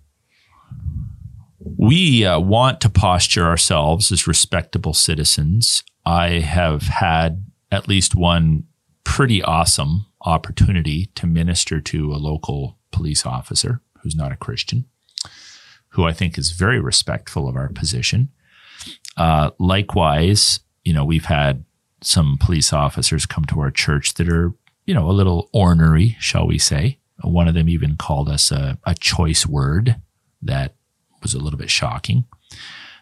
We uh, want to posture ourselves as respectable citizens. I have had at least one pretty awesome opportunity to minister to a local police officer who's not a Christian who I think is very respectful of our position. Uh, likewise, you know, we've had some police officers come to our church that are, you know, a little ornery, shall we say. One of them even called us a, a choice word that was a little bit shocking.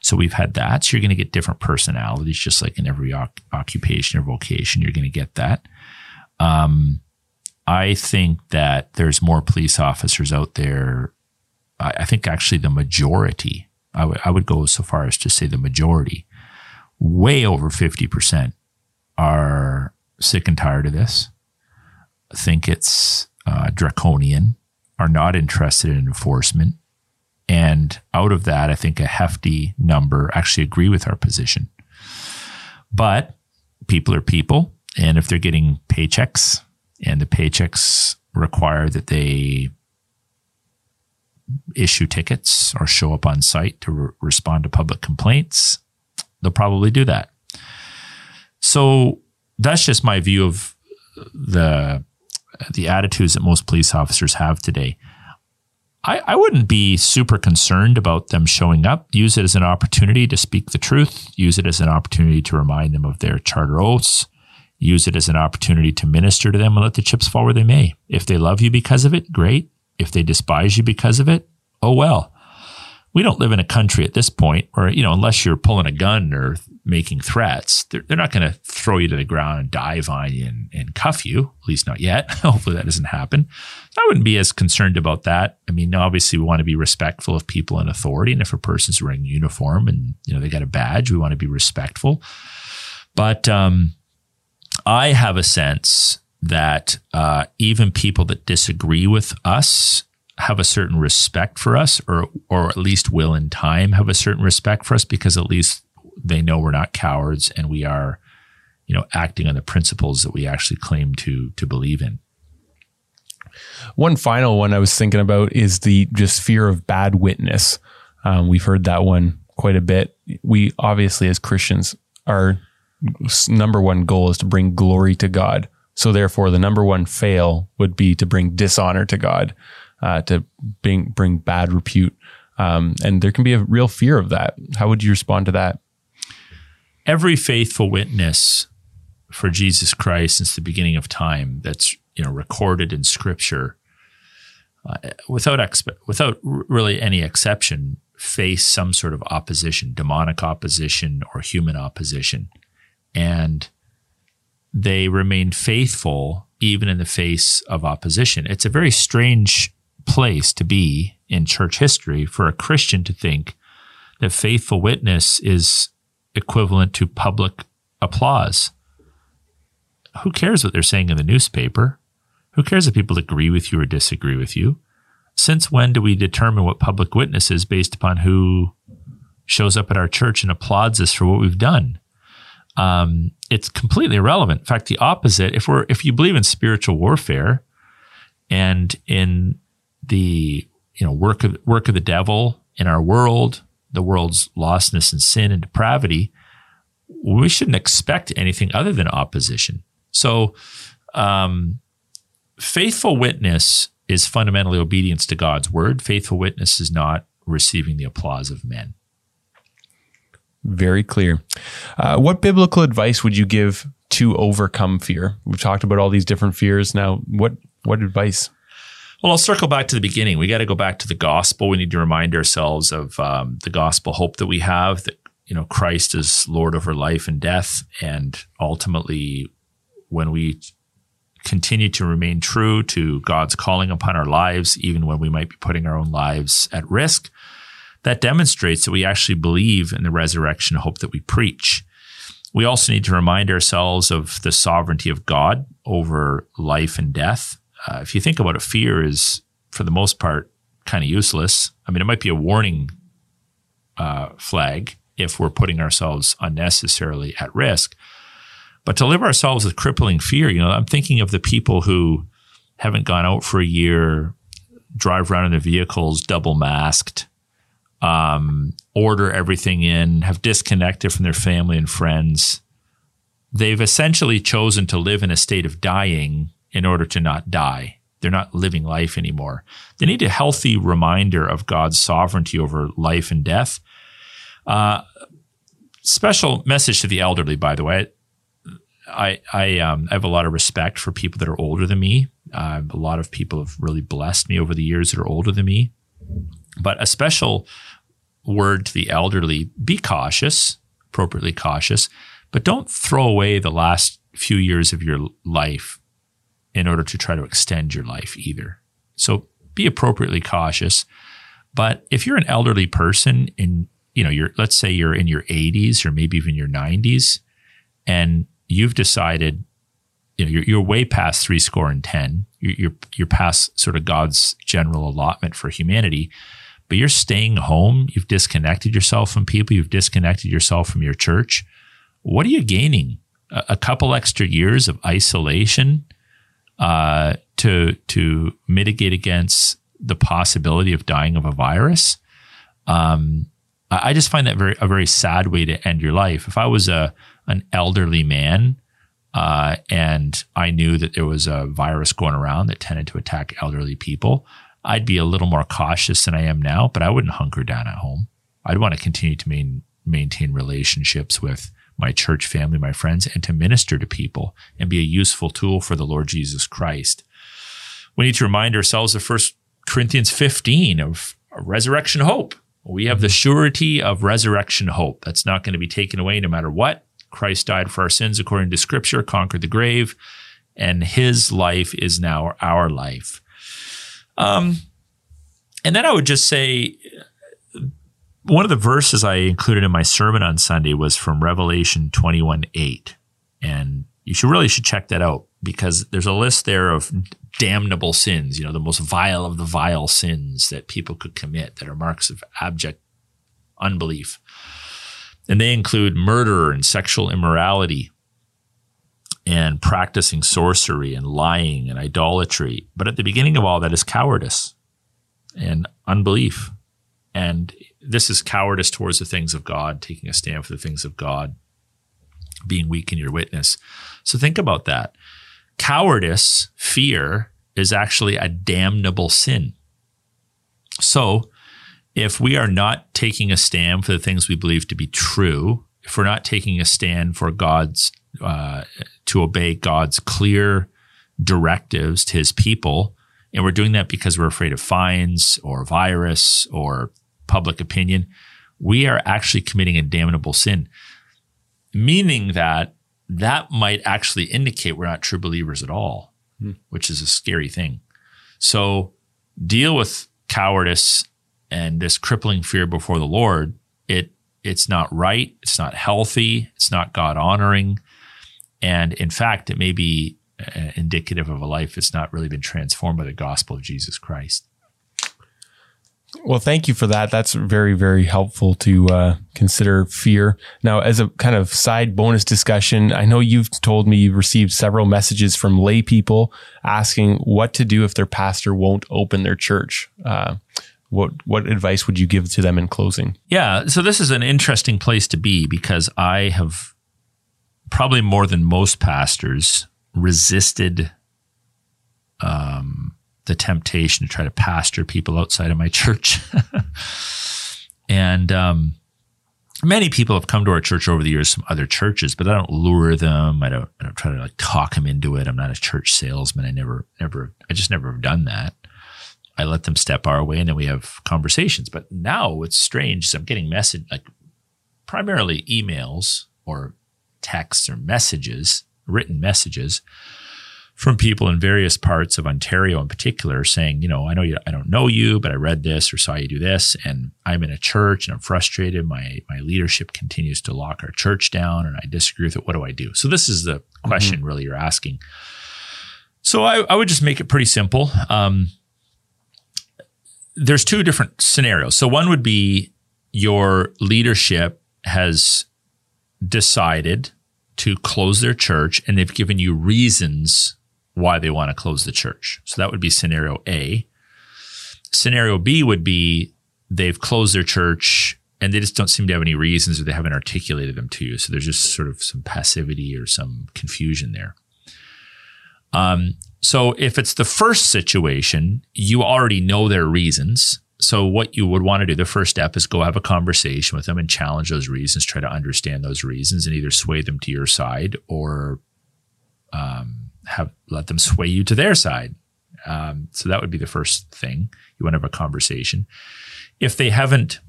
So we've had that. So you're going to get different personalities, just like in every occupation or vocation, you're going to get that. Um, I think that there's more police officers out there I think actually the majority, I, w- I would go so far as to say the majority, way over 50% are sick and tired of this, think it's uh, draconian, are not interested in enforcement. And out of that, I think a hefty number actually agree with our position. But people are people. And if they're getting paychecks and the paychecks require that they issue tickets or show up on site to re- respond to public complaints, they'll probably do that. So that's just my view of the the attitudes that most police officers have today. I, I wouldn't be super concerned about them showing up. Use it as an opportunity to speak the truth. Use it as an opportunity to remind them of their charter oaths. Use it as an opportunity to minister to them and let the chips fall where they may. If they love you because of it, great. If they despise you because of it, oh well. We don't live in a country at this point where, you know, unless you're pulling a gun or making threats, they're, they're not going to throw you to the ground and dive on you and, and cuff you, at least not yet. [laughs] Hopefully that doesn't happen. I wouldn't be as concerned about that. I mean, obviously we want to be respectful of people in authority. And if a person's wearing uniform and, you know, they got a badge, we want to be respectful. But, um, I have a sense that, uh, even people that disagree with us have a certain respect for us or or at least will in time have a certain respect for us because at least they know we're not cowards and we are you know acting on the principles that we actually claim to to believe in. One final one i was thinking about is the just fear of bad witness. Um, we've heard that one quite a bit. We obviously as christians our number one goal is to bring glory to god. So therefore the number one fail would be to bring dishonor to god uh, to bring bring bad repute. Um, and there can be a real fear of that. How would you respond to that? Every faithful witness for Jesus Christ since the beginning of time that's you know recorded in Scripture, uh, without expe- without really any exception, face some sort of opposition, demonic opposition or human opposition, and they remain faithful even in the face of opposition. It's a very strange place to be in church history for a Christian to think that faithful witness is equivalent to public applause. Who cares what they're saying in the newspaper? Who cares if people agree with you or disagree with you? Since when do we determine what public witness is based upon who shows up at our church and applauds us for what we've done? Um, it's completely irrelevant. In fact, the opposite. If we're if you believe in spiritual warfare and in the you know work of work of the devil in our world, the world's lostness and sin and depravity, we shouldn't expect anything other than opposition. So, um, faithful witness is fundamentally obedience to God's word. Faithful witness is not receiving the applause of men. Very clear. Uh, what biblical advice would you give to overcome fear? We've talked about all these different fears. Now, what what advice? Well, I'll circle back to the beginning. We got to go back to the gospel. We need to remind ourselves of um, the gospel hope that we have that, you know, Christ is Lord over life and death. And ultimately, when we continue to remain true to God's calling upon our lives, even when we might be putting our own lives at risk, that demonstrates that we actually believe in the resurrection hope that we preach. We also need to remind ourselves of the sovereignty of God over life and death uh, if you think about it, fear is for the most part kind of useless. I mean, it might be a warning uh, flag if we're putting ourselves unnecessarily at risk. But to live ourselves with crippling fear, you know, I'm thinking of the people who haven't gone out for a year, drive around in their vehicles double masked, um, order everything in, have disconnected from their family and friends. They've essentially chosen to live in a state of dying in order to not die. They're not living life anymore. They need a healthy reminder of God's sovereignty over life and death. Uh, special message to the elderly, by the way. I I, um, I have a lot of respect for people that are older than me. Uh, a lot of people have really blessed me over the years that are older than me. But a special word to the elderly: be cautious, appropriately cautious, but don't throw away the last few years of your life in order to try to extend your life either. So be appropriately cautious. But if you're an elderly person and you know, you're let's say you're in your 80s or maybe even your 90s and you've decided you know, you're, you're way past three score and 10. You're, you're, you're past sort of God's general allotment for humanity, but you're staying home. You've disconnected yourself from people. You've disconnected yourself from your church. What are you gaining? A, a couple extra years of isolation uh, to to mitigate against the possibility of dying of a virus. Um, I just find that very a very sad way to end your life. If I was a an elderly man uh, and I knew that there was a virus going around that tended to attack elderly people, I'd be a little more cautious than I am now. But I wouldn't hunker down at home. I'd want to continue to main, maintain relationships with my church family, my friends, and to minister to people and be a useful tool for the Lord Jesus Christ. We need to remind ourselves of First Corinthians 15 of resurrection hope. We have the surety of resurrection hope. That's not going to be taken away no matter what. Christ died for our sins according to scripture, conquered the grave, and his life is now our life. Um, and then I would just say one of the verses I included in my sermon on Sunday was from Revelation 21 8. And you should really should check that out because there's a list there of damnable sins, you know, the most vile of the vile sins that people could commit that are marks of abject unbelief. And they include murder and sexual immorality and practicing sorcery and lying and idolatry. But at the beginning of all that is cowardice and unbelief. And this is cowardice towards the things of God, taking a stand for the things of God, being weak in your witness. So think about that. Cowardice, fear, is actually a damnable sin. So if we are not taking a stand for the things we believe to be true, if we're not taking a stand for God's, uh, to obey God's clear directives to his people, and we're doing that because we're afraid of fines or virus or public opinion, we are actually committing a damnable sin, meaning that that might actually indicate we're not true believers at all, hmm. which is a scary thing. So deal with cowardice and this crippling fear before the Lord. It it's not right, it's not healthy, it's not God honoring, and in fact, it may be uh, indicative of a life that's not really been transformed by the gospel of Jesus Christ. Well, thank you for that. That's very, very helpful to uh, consider fear. Now, as a kind of side bonus discussion, I know you've told me you've received several messages from lay people asking what to do if their pastor won't open their church. Uh, what what advice would you give to them in closing? Yeah, so this is an interesting place to be because I have probably more than most pastors resisted um, the temptation to try to pastor people outside of my [laughs] church. and um, many people have come to our church over the years from other churches, but I don't lure them. I don't, I don't try to like talk them into it. I'm not a church salesman. I never, never, I just never have done that. I let them step our way and then we have conversations. But now it's strange. I'm getting message like primarily emails or texts or messages, written messages from people in various parts of Ontario in particular saying, you know, I know you, I don't know you, but I read this or saw you do this and I'm in a church and I'm frustrated. My, my leadership continues to lock our church down and I disagree with it. What do I do? So this is the question mm-hmm. really you're asking. So I, I, would just make it pretty simple. Um, there's two different scenarios. So one would be your leadership has decided to close their church and they've given you reasons why they want to close the church. So that would be scenario A. Scenario B would be they've closed their church and they just don't seem to have any reasons or they haven't articulated them to you. So there's just sort of some passivity or some confusion there. Um, so if it's the first situation, you already know their reasons. So what you would want to do, the first step is go have a conversation with them and challenge those reasons, try to understand those reasons and either sway them to your side or um, have let them sway you to their side. Um, so that would be the first thing. You want to have a conversation. If they haven't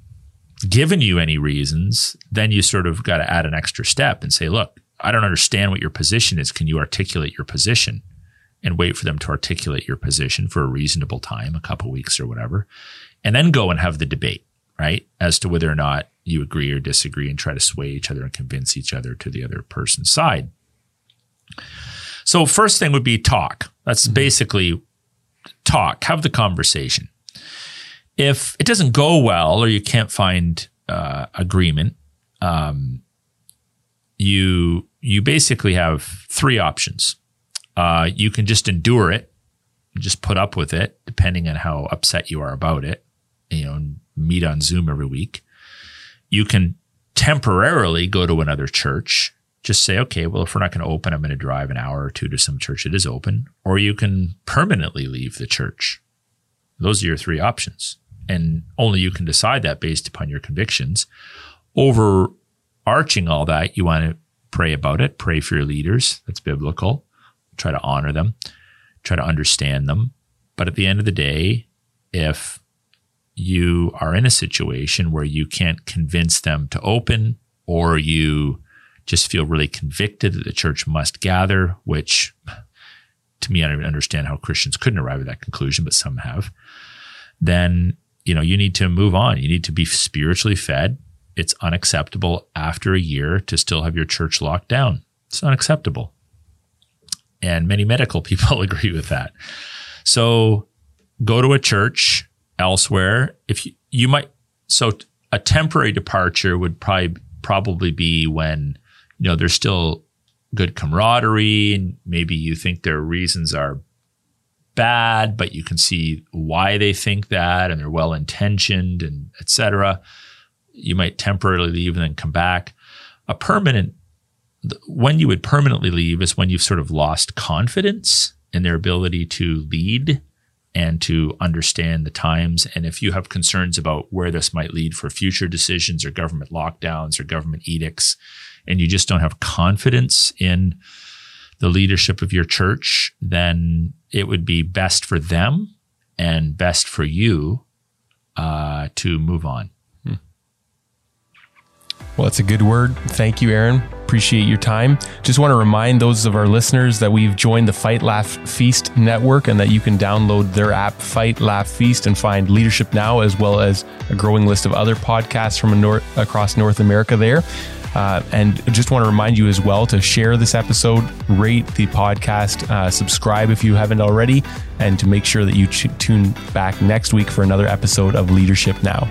given you any reasons, then you sort of got to add an extra step and say, look, I don't understand what your position is. Can you articulate your position? And wait for them to articulate your position for a reasonable time, a couple weeks or whatever, and then go and have the debate, right? As to whether or not you agree or disagree and try to sway each other and convince each other to the other person's side. So first thing would be talk. That's mm-hmm. basically talk. Have the conversation. If it doesn't go well or you can't find uh, agreement, um, you you basically have three options. Uh, you can just endure it, just put up with it, depending on how upset you are about it. You know, meet on Zoom every week. You can temporarily go to another church. Just say, okay, well, if we're not going to open, I'm going to drive an hour or two to some church that is open. Or you can permanently leave the church. Those are your three options. And only you can decide that based upon your convictions. Overarching all that, you want to pray about it, pray for your leaders. That's biblical. Try to honor them, try to understand them. But at the end of the day, if you are in a situation where you can't convince them to open or you just feel really convicted that the church must gather, which to me, I don't even understand how Christians couldn't arrive at that conclusion, but some have, then, you know, you need to move on. You need to be spiritually fed. It's unacceptable after a year to still have your church locked down. It's unacceptable. And many medical [laughs] people [laughs] agree with that. So go to a church elsewhere. If you, you might, so a temporary departure would probably probably be when you know there's still good camaraderie and maybe you think their reasons are bad but you can see why they think that and they're well intentioned and etc you might temporarily leave and then come back a permanent when you would permanently leave is when you've sort of lost confidence in their ability to lead and to understand the times. And if you have concerns about where this might lead for future decisions or government lockdowns or government edicts, and you just don't have confidence in the leadership of your church, then it would be best for them and best for you uh, to move on. Hmm. Well, that's a good word. Thank you, Aaron appreciate your time. Just want to remind those of our listeners that we've joined the Fight Laugh Feast network and that you can download their app, Fight Laugh Feast, and find Leadership Now, as well as a growing list of other podcasts from across North America there. Uh, and just want to remind you as well to share this episode, rate the podcast, uh, subscribe if you haven't already, and to make sure that you tune back next week for another episode of Leadership Now.